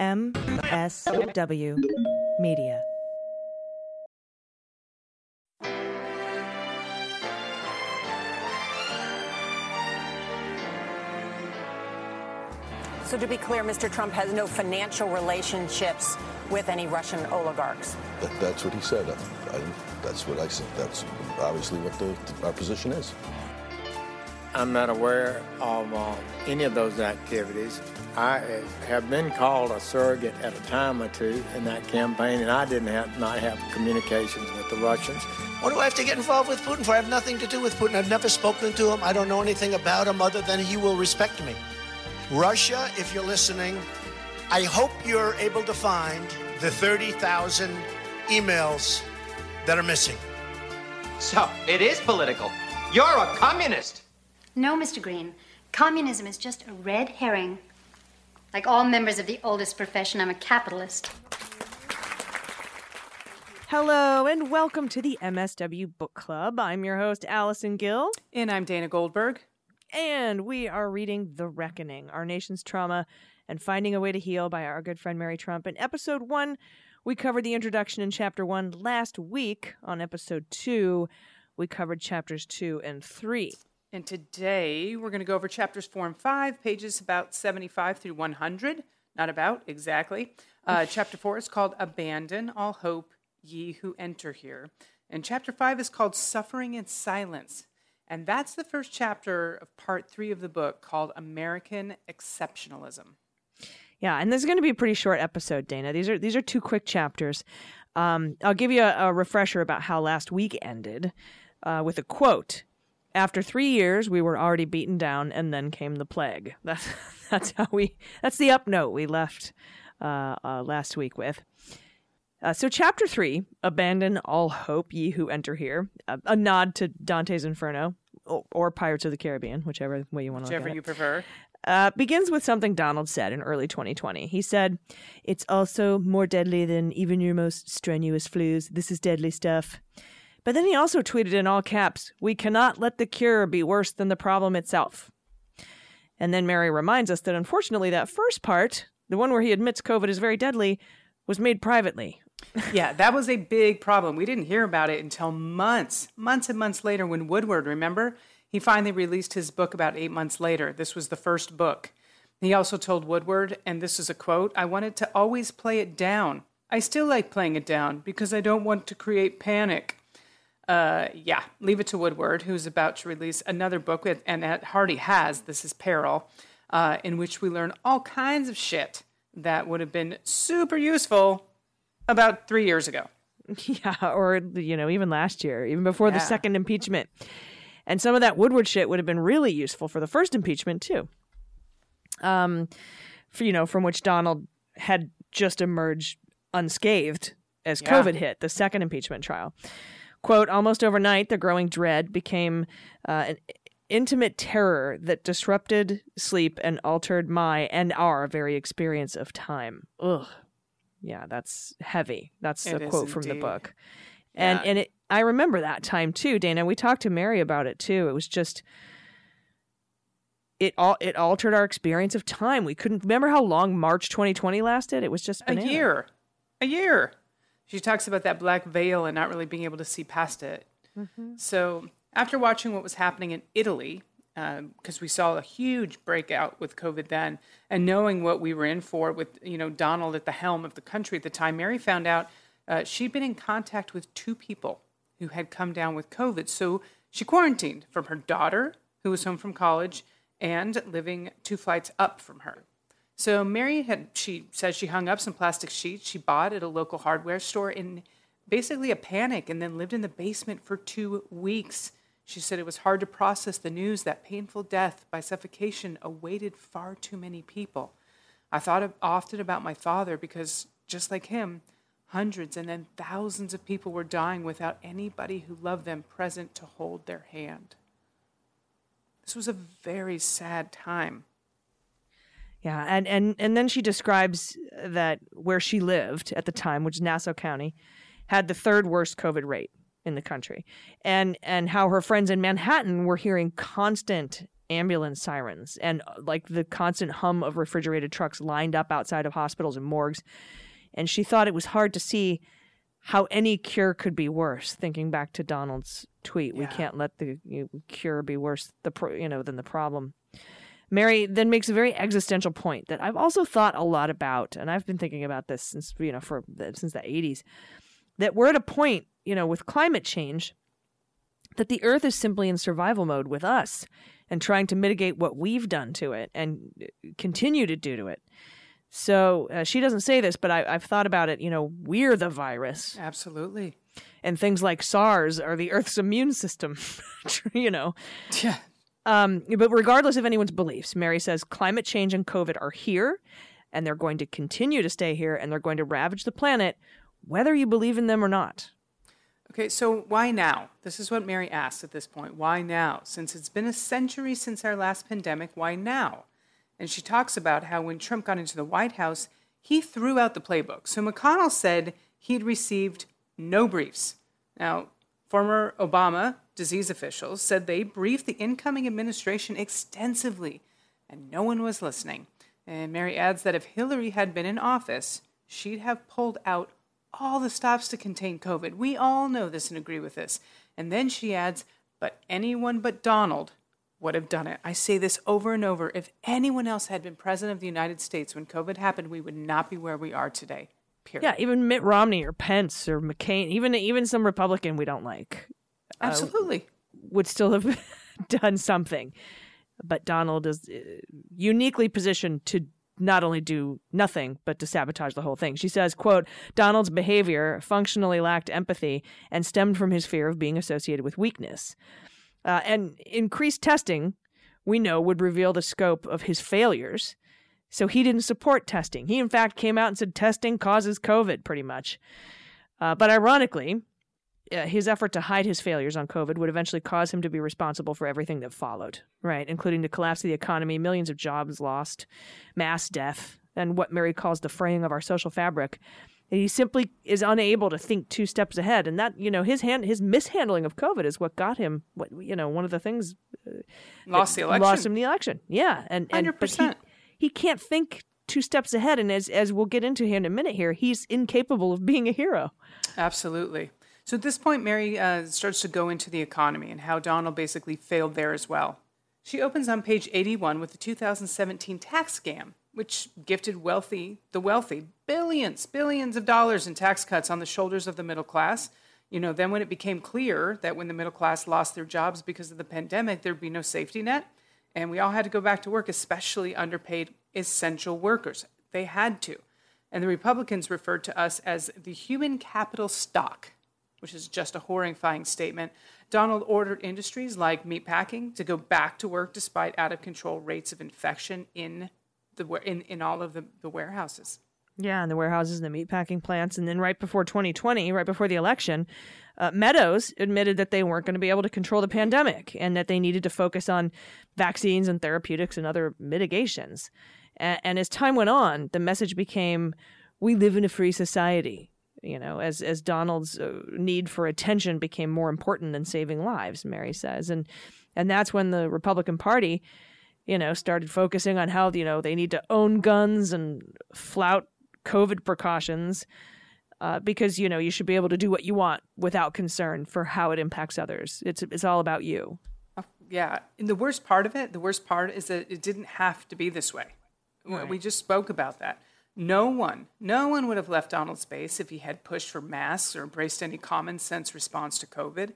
MSW Media. So, to be clear, Mr. Trump has no financial relationships with any Russian oligarchs. That, that's what he said. I, I, that's what I said. That's obviously what the, our position is. I'm not aware of uh, any of those activities. I eh, have been called a surrogate at a time or two in that campaign, and I didn't have not have communications with the Russians. What do I have to get involved with Putin for? I have nothing to do with Putin. I've never spoken to him. I don't know anything about him other than he will respect me. Russia, if you're listening, I hope you're able to find the 30,000 emails that are missing. So, it is political. You're a communist. No, Mr. Green. Communism is just a red herring. Like all members of the oldest profession, I'm a capitalist. Hello and welcome to the MSW Book Club. I'm your host, Allison Gill. And I'm Dana Goldberg. And we are reading The Reckoning Our Nation's Trauma and Finding a Way to Heal by our good friend Mary Trump. In episode one, we covered the introduction in chapter one. Last week, on episode two, we covered chapters two and three. And today we're going to go over chapters four and five, pages about 75 through 100. Not about, exactly. Uh, chapter four is called Abandon All Hope, Ye Who Enter Here. And chapter five is called Suffering in Silence. And that's the first chapter of part three of the book called American Exceptionalism. Yeah, and this is going to be a pretty short episode, Dana. These are these are two quick chapters. Um, I'll give you a, a, refresher about how last week ended uh, with a quote. After three years, we were already beaten down, and then came the plague. That's that's how we. That's the up note we left uh, uh, last week with. Uh, so, chapter three, abandon all hope, ye who enter here. a nod to Dante's Inferno or, or, Pirates of the Caribbean, whichever way you want to. Whichever you prefer. Uh, begins with something Donald said in early 2020. He said, "It's also more deadly than even your most strenuous flus. This is deadly stuff." But then he also tweeted in all caps, We cannot let the cure be worse than the problem itself. And then Mary reminds us that unfortunately, that first part, the one where he admits COVID is very deadly, was made privately. yeah, that was a big problem. We didn't hear about it until months, months and months later when Woodward, remember? He finally released his book about eight months later. This was the first book. He also told Woodward, and this is a quote I wanted to always play it down. I still like playing it down because I don't want to create panic uh, yeah, leave it to Woodward, who's about to release another book, with, and that Hardy has. This is Peril, uh, in which we learn all kinds of shit that would have been super useful about three years ago. Yeah, or you know, even last year, even before yeah. the second impeachment. And some of that Woodward shit would have been really useful for the first impeachment too. Um, for, you know, from which Donald had just emerged unscathed as yeah. COVID hit, the second impeachment trial. Quote, almost overnight, the growing dread became uh, an intimate terror that disrupted sleep and altered my and our very experience of time. Ugh. Yeah, that's heavy. That's it a quote from the book. And yeah. and it I remember that time too, Dana. We talked to Mary about it too. It was just it all it altered our experience of time. We couldn't remember how long March 2020 lasted. It was just a year. A year she talks about that black veil and not really being able to see past it. Mm-hmm. So after watching what was happening in Italy, because um, we saw a huge breakout with COVID then, and knowing what we were in for with you know Donald at the helm of the country at the time, Mary found out uh, she'd been in contact with two people who had come down with COVID. So she quarantined from her daughter, who was home from college, and living two flights up from her. So Mary had she says she hung up some plastic sheets she bought at a local hardware store in basically a panic and then lived in the basement for 2 weeks. She said it was hard to process the news that painful death by suffocation awaited far too many people. I thought often about my father because just like him, hundreds and then thousands of people were dying without anybody who loved them present to hold their hand. This was a very sad time. Yeah, and and and then she describes that where she lived at the time, which is Nassau County, had the third worst COVID rate in the country, and and how her friends in Manhattan were hearing constant ambulance sirens and uh, like the constant hum of refrigerated trucks lined up outside of hospitals and morgues. And she thought it was hard to see how any cure could be worse. Thinking back to Donald's tweet, yeah. we can't let the you know, cure be worse the pro, you know than the problem. Mary then makes a very existential point that I've also thought a lot about, and I've been thinking about this since you know for since the '80s. That we're at a point, you know, with climate change, that the Earth is simply in survival mode with us, and trying to mitigate what we've done to it and continue to do to it. So uh, she doesn't say this, but I, have thought about it. You know, we're the virus. Absolutely. And things like SARS are the Earth's immune system. you know. Yeah. Um, but regardless of anyone's beliefs, Mary says climate change and COVID are here, and they're going to continue to stay here, and they're going to ravage the planet, whether you believe in them or not. Okay, so why now? This is what Mary asks at this point. Why now? Since it's been a century since our last pandemic, why now? And she talks about how when Trump got into the White House, he threw out the playbook. So McConnell said he'd received no briefs. Now, former Obama disease officials said they briefed the incoming administration extensively, and no one was listening. And Mary adds that if Hillary had been in office, she'd have pulled out all the stops to contain COVID. We all know this and agree with this. And then she adds, but anyone but Donald would have done it. I say this over and over. If anyone else had been president of the United States when COVID happened, we would not be where we are today. Period. Yeah, even Mitt Romney or Pence or McCain, even even some Republican we don't like, absolutely uh, would still have done something. But Donald is uh, uniquely positioned to not only do nothing but to sabotage the whole thing. She says, quote, Donald's behavior functionally lacked empathy and stemmed from his fear of being associated with weakness. Uh, and increased testing, we know, would reveal the scope of his failures. So he didn't support testing. He, in fact, came out and said testing causes COVID, pretty much. Uh, but ironically, uh, his effort to hide his failures on COVID would eventually cause him to be responsible for everything that followed, right? Including the collapse of the economy, millions of jobs lost, mass death, and what Mary calls the fraying of our social fabric. He simply is unable to think two steps ahead. And that you know his hand his mishandling of covid is what got him what you know one of the things uh, lost the election lost him the election. Yeah and, and 100%. He, he can't think two steps ahead. And as as we'll get into here in a minute here he's incapable of being a hero. Absolutely so at this point mary uh, starts to go into the economy and how donald basically failed there as well. She opens on page 81 with the 2017 tax scam which gifted wealthy the wealthy billions billions of dollars in tax cuts on the shoulders of the middle class. You know then when it became clear that when the middle class lost their jobs because of the pandemic there'd be no safety net. And we all had to go back to work especially underpaid essential workers. They had to. And the republicans referred to us as the human capital stock which is just a horrifying statement donald ordered industries like meatpacking to go back to work despite out of control rates of infection in the in in all of the, the warehouses. Yeah, and the warehouses and the meatpacking plants. And then right before 2020, right before the election, uh, Meadows admitted that they weren't going to be able to control the pandemic and that they needed to focus on vaccines and therapeutics and other mitigations. And, and as time went on, the message became we live in a free society. You know, as as Donald's uh, need for attention became more important than saving lives, Mary says, and and that's when the Republican Party you know, started focusing on how, you know, they need to own guns and flout COVID precautions uh, because, you know, you should be able to do what you want without concern for how it impacts others. It's, it's all about you. Yeah. And the worst part of it, the worst part is that it didn't have to be this way. Right. We just spoke about that. No one, no one would have left Donald's base if he had pushed for masks or embraced any common sense response to COVID.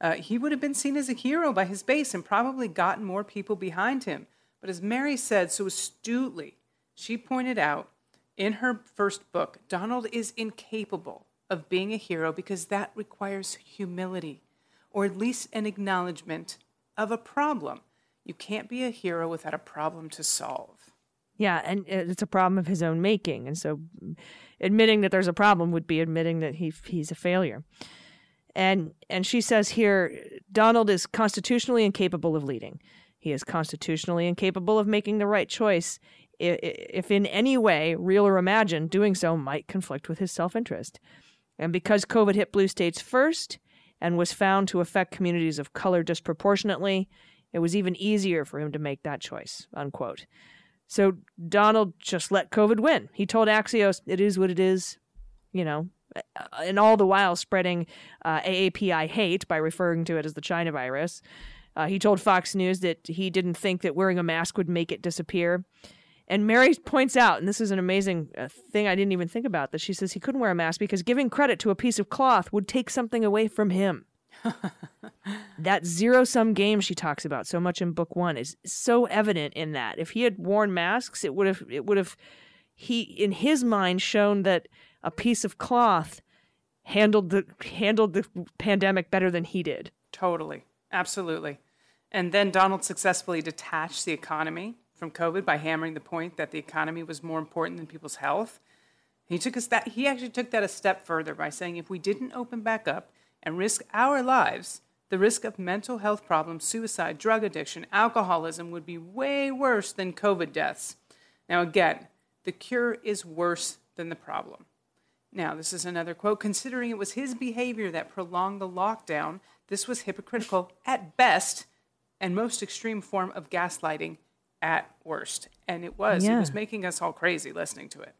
Uh, he would have been seen as a hero by his base and probably gotten more people behind him. But as Mary said so astutely, she pointed out in her first book, Donald is incapable of being a hero because that requires humility, or at least an acknowledgement of a problem. You can't be a hero without a problem to solve. Yeah, and it's a problem of his own making. And so admitting that there's a problem would be admitting that he he's a failure. And and she says here Donald is constitutionally incapable of leading. He is constitutionally incapable of making the right choice if in any way, real or imagined, doing so might conflict with his self interest. And because COVID hit blue states first and was found to affect communities of color disproportionately, It was even easier for him to make that choice, unquote. So Donald just let COVID win. He told Axios, it is what it is, you know, and all the while spreading uh, AAPI hate by referring to it as the China virus. Uh, he told Fox News that he didn't think that wearing a mask would make it disappear. And Mary points out, and this is an amazing uh, thing I didn't even think about, that she says he couldn't wear a mask because giving credit to a piece of cloth would take something away from him. that zero sum game she talks about so much in book one is so evident in that. If he had worn masks, it would have it would have he in his mind shown that a piece of cloth handled the handled the pandemic better than he did. Totally. Absolutely. And then Donald successfully detached the economy from COVID by hammering the point that the economy was more important than people's health. He took us that he actually took that a step further by saying if we didn't open back up and risk our lives, the risk of mental health problems, suicide, drug addiction, alcoholism would be way worse than COVID deaths. Now again, the cure is worse than the problem. Now, this is another quote. Considering it was his behavior that prolonged the lockdown, this was hypocritical at best and most extreme form of gaslighting at worst. And it was. Yeah. It was making us all crazy listening to it.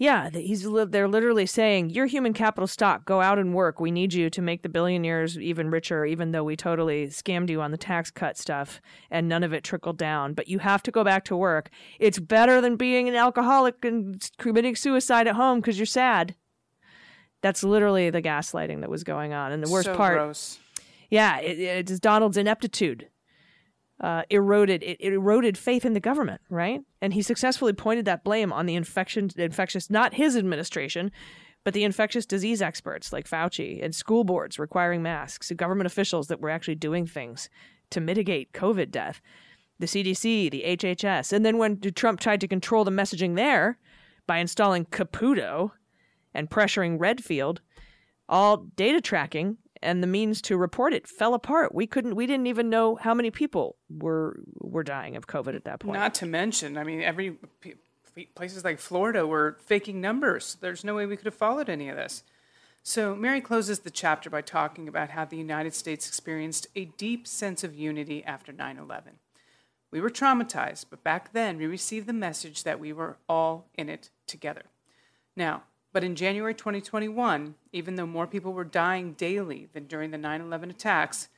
Yeah, he's they're literally saying you're human capital stock. Go out and work. We need you to make the billionaires even richer, even though we totally scammed you on the tax cut stuff and none of it trickled down. But you have to go back to work. It's better than being an alcoholic and committing suicide at home because you're sad. That's literally the gaslighting that was going on. And the worst so part, gross. yeah, it, it's Donald's ineptitude uh, eroded it, it, eroded faith in the government, right? And he successfully pointed that blame on the infection infectious not his administration, but the infectious disease experts like Fauci and school boards requiring masks, government officials that were actually doing things to mitigate COVID death, the CDC, the HHS, and then when Trump tried to control the messaging there by installing Caputo and pressuring Redfield, all data tracking and the means to report it fell apart. We couldn't we didn't even know how many people were were dying of COVID at that point. Not to mention, I mean, every places like Florida were faking numbers. There's no way we could have followed any of this. So Mary closes the chapter by talking about how the United States experienced a deep sense of unity after 9/11. We were traumatized, but back then we received the message that we were all in it together. Now, but in January 2021, even though more people were dying daily than during the 9 11 attacks,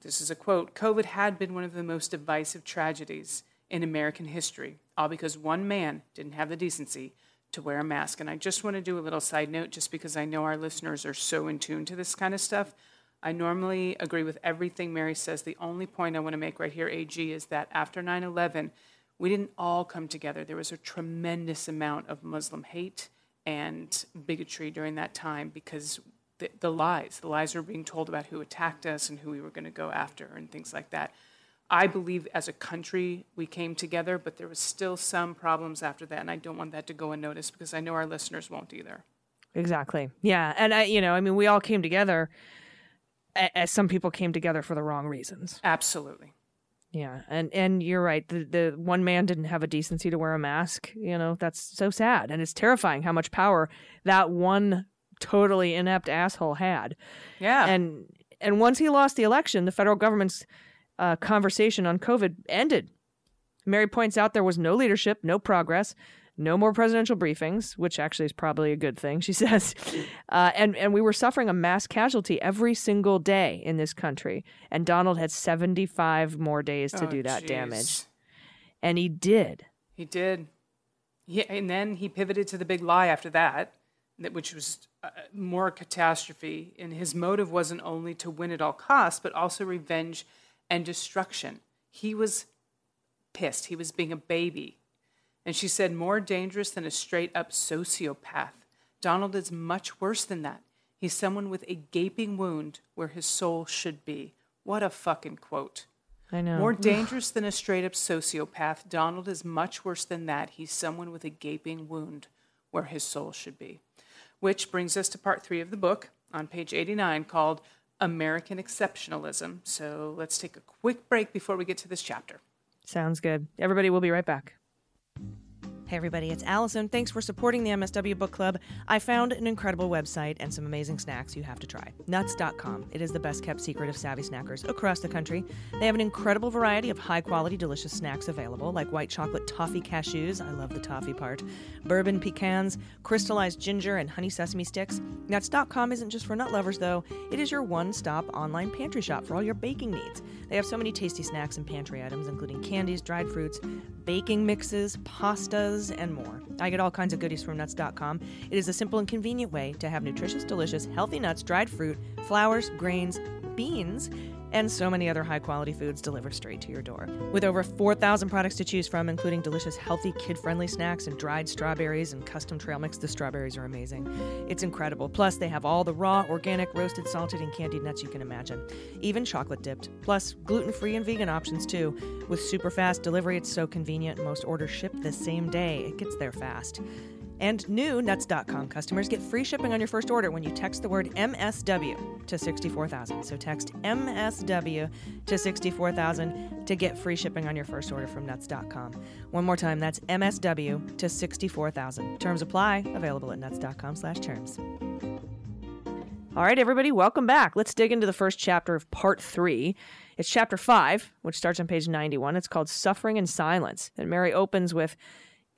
this is a quote COVID had been one of the most divisive tragedies in American history, all because one man didn't have the decency to wear a mask. And I just want to do a little side note, just because I know our listeners are so in tune to this kind of stuff. I normally agree with everything Mary says. The only point I want to make right here, AG, is that after 9 11, we didn't all come together. There was a tremendous amount of Muslim hate and bigotry during that time because the, the, lies, the lies were being told about who attacked us and who we were going to go after and things like that. I believe as a country we came together, but there was still some problems after that, and I don't want that to go unnoticed because I know our listeners won't either. Exactly. Yeah, and I, you know, I mean, we all came together, as some people came together for the wrong reasons. Absolutely. Yeah, and and you're right. The the one man didn't have a decency to wear a mask. You know, that's so sad, and it's terrifying how much power that one totally inept asshole had. Yeah. And and once he lost the election, the federal government's uh, conversation on COVID ended. Mary points out there was no leadership, no progress, no more presidential briefings, which actually is probably a good thing, she says. Uh, and, and we were suffering a mass casualty every single day in this country. And Donald had 75 more days to oh, do that geez. damage. And he did. He did. Yeah, and then he pivoted to the big lie after that, which was uh, more catastrophe. And his motive wasn't only to win at all costs, but also revenge and destruction. He was pissed. He was being a baby. And she said, more dangerous than a straight up sociopath. Donald is much worse than that. He's someone with a gaping wound where his soul should be. What a fucking quote. I know. More dangerous than a straight up sociopath. Donald is much worse than that. He's someone with a gaping wound where his soul should be. Which brings us to part three of the book on page 89 called American Exceptionalism. So let's take a quick break before we get to this chapter. Sounds good. Everybody, we'll be right back. Hey, everybody, it's Allison. Thanks for supporting the MSW Book Club. I found an incredible website and some amazing snacks you have to try. Nuts.com. It is the best kept secret of savvy snackers across the country. They have an incredible variety of high quality, delicious snacks available, like white chocolate toffee cashews. I love the toffee part. Bourbon pecans, crystallized ginger, and honey sesame sticks. Nuts.com isn't just for nut lovers, though. It is your one stop online pantry shop for all your baking needs. They have so many tasty snacks and pantry items, including candies, dried fruits, baking mixes, pastas, and more. I get all kinds of goodies from nuts.com. It is a simple and convenient way to have nutritious, delicious, healthy nuts, dried fruit, flours, grains, beans, and so many other high quality foods delivered straight to your door. With over 4,000 products to choose from, including delicious, healthy, kid friendly snacks and dried strawberries and custom trail mix, the strawberries are amazing. It's incredible. Plus, they have all the raw, organic, roasted, salted, and candied nuts you can imagine, even chocolate dipped. Plus, gluten free and vegan options too. With super fast delivery, it's so convenient. Most orders ship the same day, it gets there fast. And new Nuts.com customers get free shipping on your first order when you text the word MSW to 64000. So text MSW to 64000 to get free shipping on your first order from Nuts.com. One more time, that's MSW to 64000. Terms apply, available at Nuts.com slash terms. All right, everybody, welcome back. Let's dig into the first chapter of part three. It's chapter five, which starts on page 91. It's called Suffering in Silence. And Mary opens with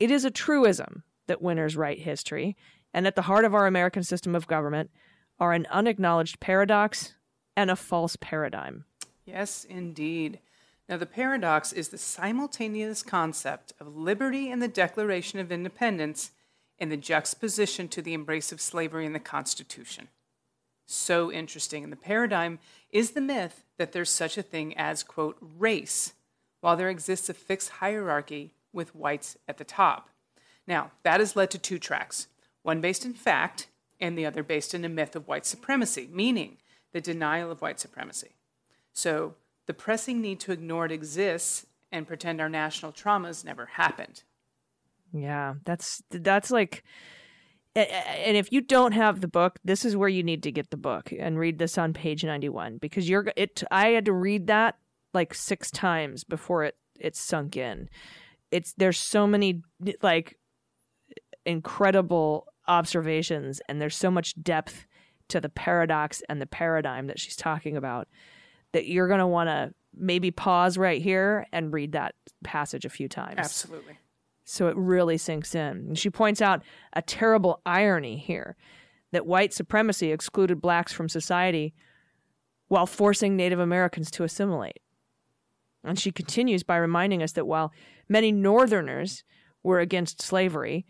It is a truism that winners write history, and at the heart of our American system of government are an unacknowledged paradox and a false paradigm. Yes, indeed. Now, the paradox is the simultaneous concept of liberty in the Declaration of Independence and the juxtaposition to the embrace of slavery in the Constitution. So interesting. And the paradigm is the myth that there's such a thing as, quote, race, while there exists a fixed hierarchy with whites at the top. Now, that has led to two tracks one based in fact, and the other based in a myth of white supremacy, meaning the denial of white supremacy. So, the pressing need to ignore it exists and pretend our national traumas never happened. Yeah, that's that's like and if you don't have the book, this is where you need to get the book and read this on page 91 because you're it I had to read that like 6 times before it it sunk in. It's there's so many like incredible observations and there's so much depth to the paradox and the paradigm that she's talking about that you're going to want to maybe pause right here and read that passage a few times. Absolutely. So it really sinks in. And she points out a terrible irony here that white supremacy excluded blacks from society while forcing Native Americans to assimilate. And she continues by reminding us that while many Northerners were against slavery,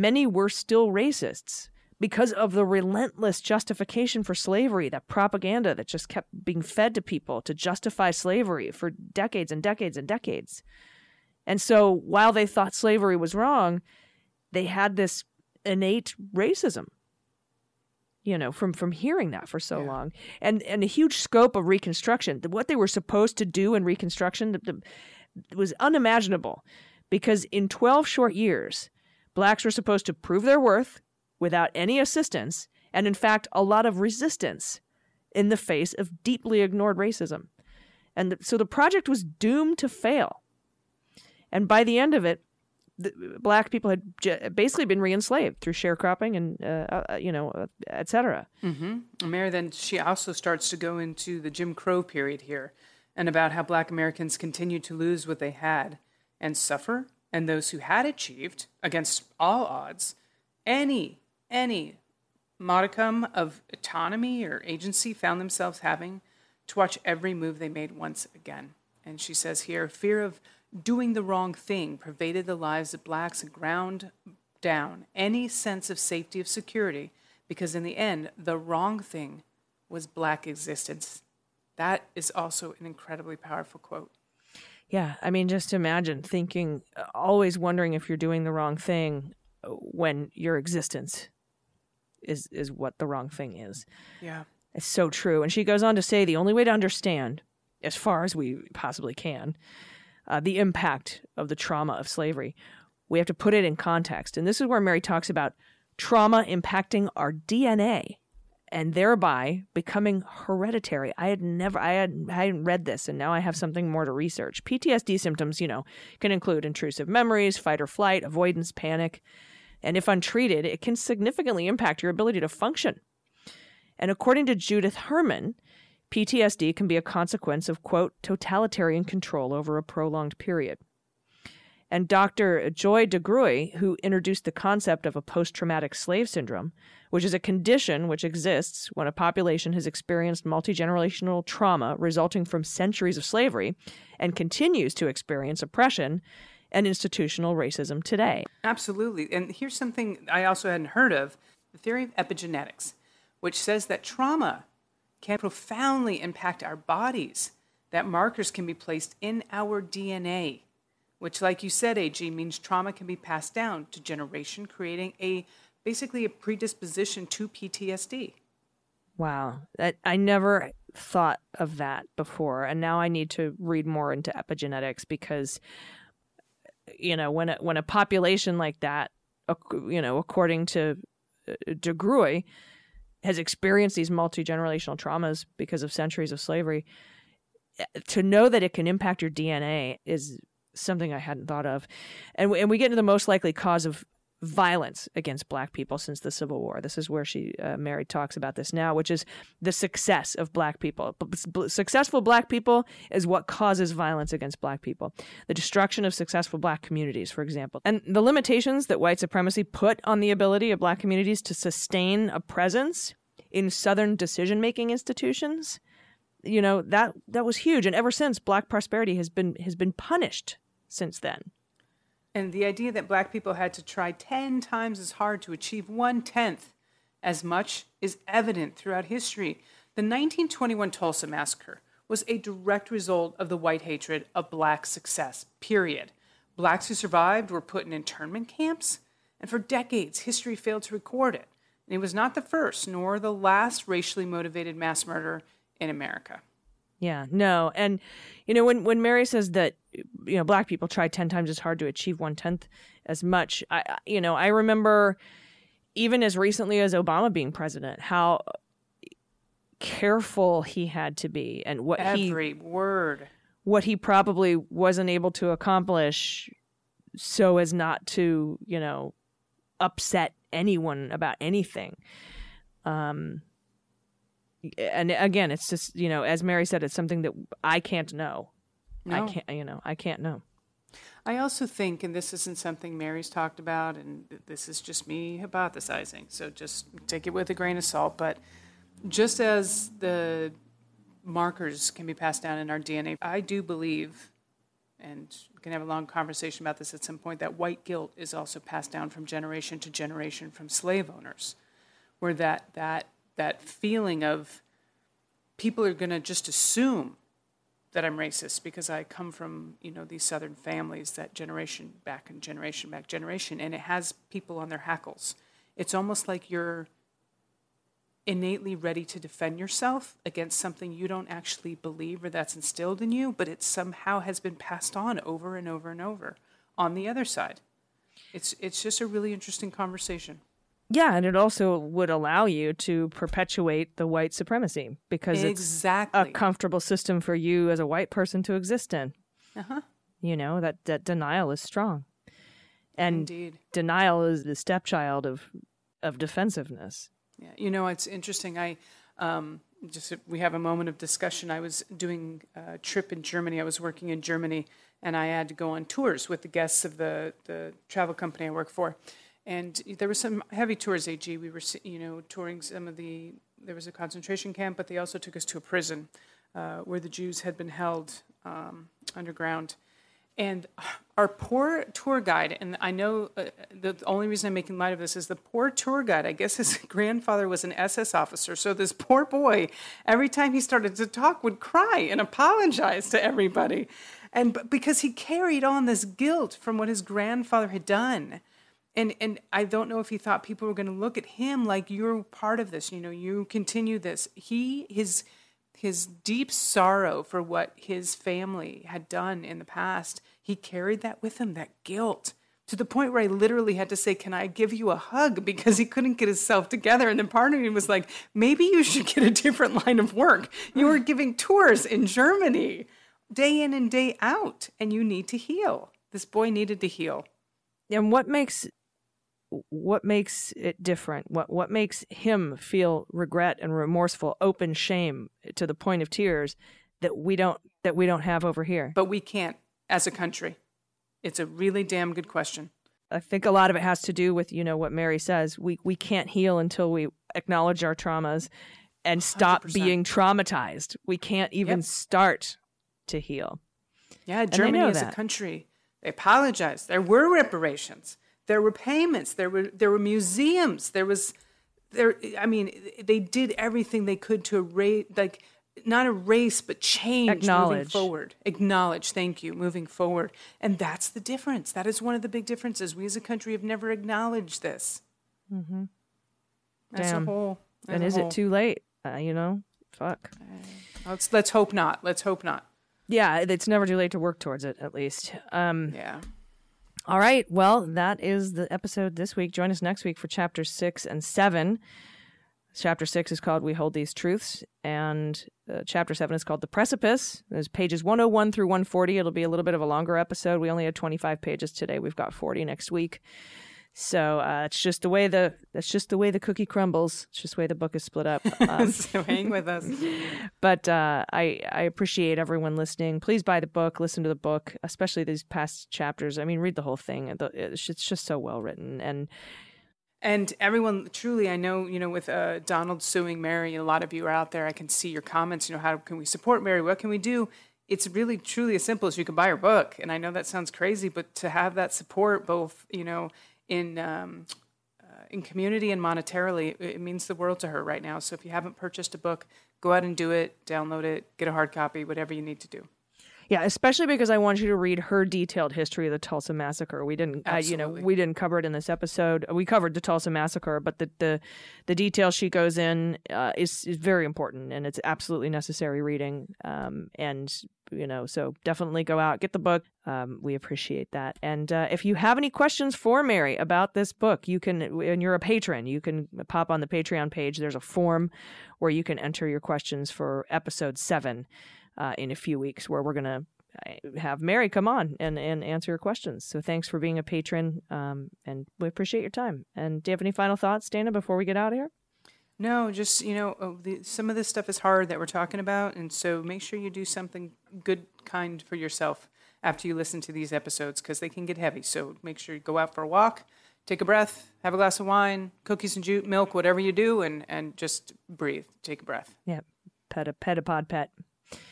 many were still racists because of the relentless justification for slavery, that propaganda that just kept being fed to people to justify slavery for decades and decades and decades. And so while they thought slavery was wrong, they had this innate racism you know from from hearing that for so yeah. long and and a huge scope of reconstruction what they were supposed to do in reconstruction the, the, was unimaginable because in 12 short years blacks were supposed to prove their worth without any assistance and in fact a lot of resistance in the face of deeply ignored racism and so the project was doomed to fail and by the end of it black people had j- basically been re-enslaved through sharecropping and uh, uh, you know uh, etc. Mm-hmm. Mary then she also starts to go into the Jim Crow period here, and about how Black Americans continued to lose what they had and suffer, and those who had achieved against all odds any any modicum of autonomy or agency found themselves having to watch every move they made once again. And she says here, fear of doing the wrong thing pervaded the lives of blacks and ground down. Any sense of safety of security because in the end the wrong thing was black existence. That is also an incredibly powerful quote yeah i mean just imagine thinking always wondering if you're doing the wrong thing when your existence is is what the wrong thing is yeah it's so true and she goes on to say the only way to understand as far as we possibly can uh, the impact of the trauma of slavery. We have to put it in context. And this is where Mary talks about trauma impacting our DNA and thereby becoming hereditary. I had never, I had, I hadn't read this, and now I have something more to research. PTSD symptoms, you know, can include intrusive memories, fight or flight, avoidance, panic, and if untreated, it can significantly impact your ability to function. And according to Judith Herman, PTSD can be a consequence of, quote, totalitarian control over a prolonged period. And Dr. Joy DeGruy, who introduced the concept of a post traumatic slave syndrome, which is a condition which exists when a population has experienced multi generational trauma resulting from centuries of slavery and continues to experience oppression and institutional racism today. Absolutely. And here's something I also hadn't heard of the theory of epigenetics, which says that trauma can profoundly impact our bodies, that markers can be placed in our DNA which, like you said, AG, means trauma can be passed down to generation, creating a basically a predisposition to PTSD. Wow, that I never thought of that before, and now I need to read more into epigenetics because, you know, when a, when a population like that, you know, according to uh, DeGruy, has experienced these multi generational traumas because of centuries of slavery, eh, to know that it can impact your DNA is something I hadn't thought of. And we, and we get into the most likely cause of violence against black people since the Civil War. This is where she, uh, Mary, talks about this now, which is the success of black people. Successful black people is what causes violence against black people. The destruction of successful black communities, for example. And the limitations that white supremacy put on the ability of black communities to sustain a presence in Southern decision making institutions. You know that that was huge, and ever since, black prosperity has been has been punished since then. And the idea that black people had to try 10 times as hard to achieve one tenth as much is evident throughout history. The 1921 Tulsa Massacre was a direct result of the white hatred of black success, period. Blacks who survived were put in internment camps, and for decades, history failed to record it. And it was not the first nor the last racially motivated mass murder in America. Yeah, no. And, you know, when, when Mary says that, you know, black people try 10 times as hard to achieve one tenth as much, I, you know, I remember even as recently as Obama being president, how careful he had to be and what Every he, word, what he probably wasn't able to accomplish so as not to, you know, upset anyone about anything. Um, and again, it's just you know, as Mary said, it's something that I can't know. No. I can't, you know, I can't know. I also think, and this isn't something Mary's talked about, and this is just me hypothesizing, so just take it with a grain of salt. But just as the markers can be passed down in our DNA, I do believe, and we can have a long conversation about this at some point, that white guilt is also passed down from generation to generation from slave owners, where that that that feeling of people are going to just assume that I'm racist because I come from, you know, these southern families that generation back and generation back generation and it has people on their hackles. It's almost like you're innately ready to defend yourself against something you don't actually believe or that's instilled in you, but it somehow has been passed on over and over and over on the other side. It's it's just a really interesting conversation. Yeah, and it also would allow you to perpetuate the white supremacy because exactly. it's a comfortable system for you as a white person to exist in. Uh-huh. You know, that, that denial is strong. And Indeed. denial is the stepchild of of defensiveness. Yeah, you know, it's interesting. I um, just we have a moment of discussion. I was doing a trip in Germany. I was working in Germany, and I had to go on tours with the guests of the the travel company I work for and there were some heavy tours. Ag, we were you know touring some of the. There was a concentration camp, but they also took us to a prison uh, where the Jews had been held um, underground. And our poor tour guide, and I know uh, the only reason I'm making light of this is the poor tour guide. I guess his grandfather was an SS officer. So this poor boy, every time he started to talk, would cry and apologize to everybody. And because he carried on this guilt from what his grandfather had done and and I don't know if he thought people were going to look at him like you're part of this. You know, you continue this. He his his deep sorrow for what his family had done in the past. He carried that with him, that guilt, to the point where I literally had to say, Can I give you a hug? Because he couldn't get himself together. And then part of me was like, Maybe you should get a different line of work. You were giving tours in Germany day in and day out, and you need to heal. This boy needed to heal. And what makes what makes it different? What what makes him feel regret and remorseful, open shame eh, to the point of tears that we don't that we don't have over here? But we can't as a country. It's a really damn good question. I think a lot of it has to do with, you know, what Mary says. We we can't heal until we acknowledge our traumas and stop 100%. being traumatized. We can't even Yep. start to heal. Yeah, Germany as a country, they apologized. There were reparations. There were payments. There were there were museums. There was there. I mean, they did everything they could to erase, like not erase, but change, moving Acknowledge. forward. Acknowledge. Thank you. Moving forward, and that's the difference. That is one of the big differences. We as a country have never acknowledged this. Mm-hmm. As Damn. a whole. as And a is whole. it too late? Uh, you know, fuck. Let's let's hope not. Let's hope not. Yeah, it's never too late to work towards it. At least. Um, Yeah. All right. Well, that is the episode this week. Join us next week for chapter six and seven. Chapter six is called We Hold These Truths, and uh, chapter seven is called The Precipice. There's pages 101 through 140. It'll be a little bit of a longer episode. We only had 25 pages today. We've got 40 next week. So uh, it's just the way the that's just the way the cookie crumbles. It's just the way the book is split up. Um, so hang with us. but uh, I I appreciate everyone listening. Please buy the book, listen to the book, especially these past chapters. I mean, read the whole thing. It's just so well written, and And everyone, truly, I know, you know, with uh, Donald suing Mary, a lot of you are out there. I can see your comments. You know, how can we support Mary? What can we do? It's really, truly as simple as you can buy her book. And I know that sounds crazy, but to have that support, both, you know, in um, uh, in community and monetarily, it it means the world to her right now. So if you haven't purchased a book, go out and do it. Download it, get a hard copy, whatever you need to do. Yeah, especially because I want you to read her detailed history of the Tulsa massacre. We didn't, uh, you know, we didn't cover it in this episode. We covered the Tulsa massacre, but the the the detail she goes in uh, is is very important, and it's absolutely necessary reading. Um, and you know, so definitely go out get the book. Um, we appreciate that. And uh, if you have any questions for Mary about this book, you can, and you're a patron, you can pop on the Patreon page. There's a form where you can enter your questions for episode seven uh, in a few weeks, where we're gonna uh, have Mary come on and, and answer your questions. So thanks for being a patron, um, and we appreciate your time. And do you have any final thoughts, Dana, before we get out of here? No, just you know, oh, some of this stuff is hard that we're talking about, and so make sure you do something good, kind for yourself after you listen to these episodes because they can get heavy. So make sure you go out for a walk, take a breath, have a glass of wine, cookies and juice, milk, whatever you do, and and just breathe, take a breath. Yeah, pet a pet a pod pet.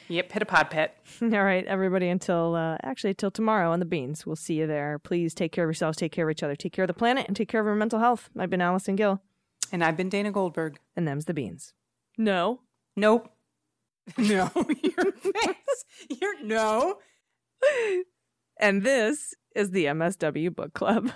Yep, hit a pod pet. All right, everybody. Until uh, actually till tomorrow on the beans. We'll see you there. Please take care of yourselves, take care of each other, take care of the planet, and take care of your mental health. I've been Allison Gill, And I've been Dana Goldberg. and them's the beans. No. Nope. No, your face. You're no. And this is the MSW Book Club.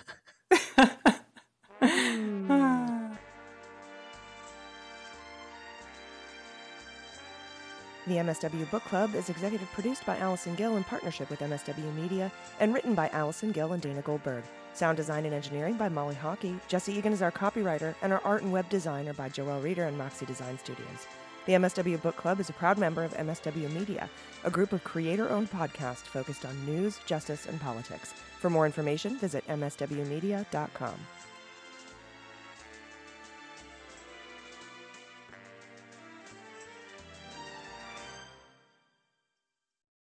The MSW Book Club is executive produced by Allison Gill in partnership with MSW Media and written by Allison Gill and Dana Goldberg. Sound design and engineering by Molly Hockey. Jesse Egan is our copywriter, and our art and web designer by Joel Reeder and Moxie Design Studios. The MSW Book Club is a proud member of MSW Media, a group of creator owned podcasts focused on news, justice, and politics. For more information, visit MSWmedia.com.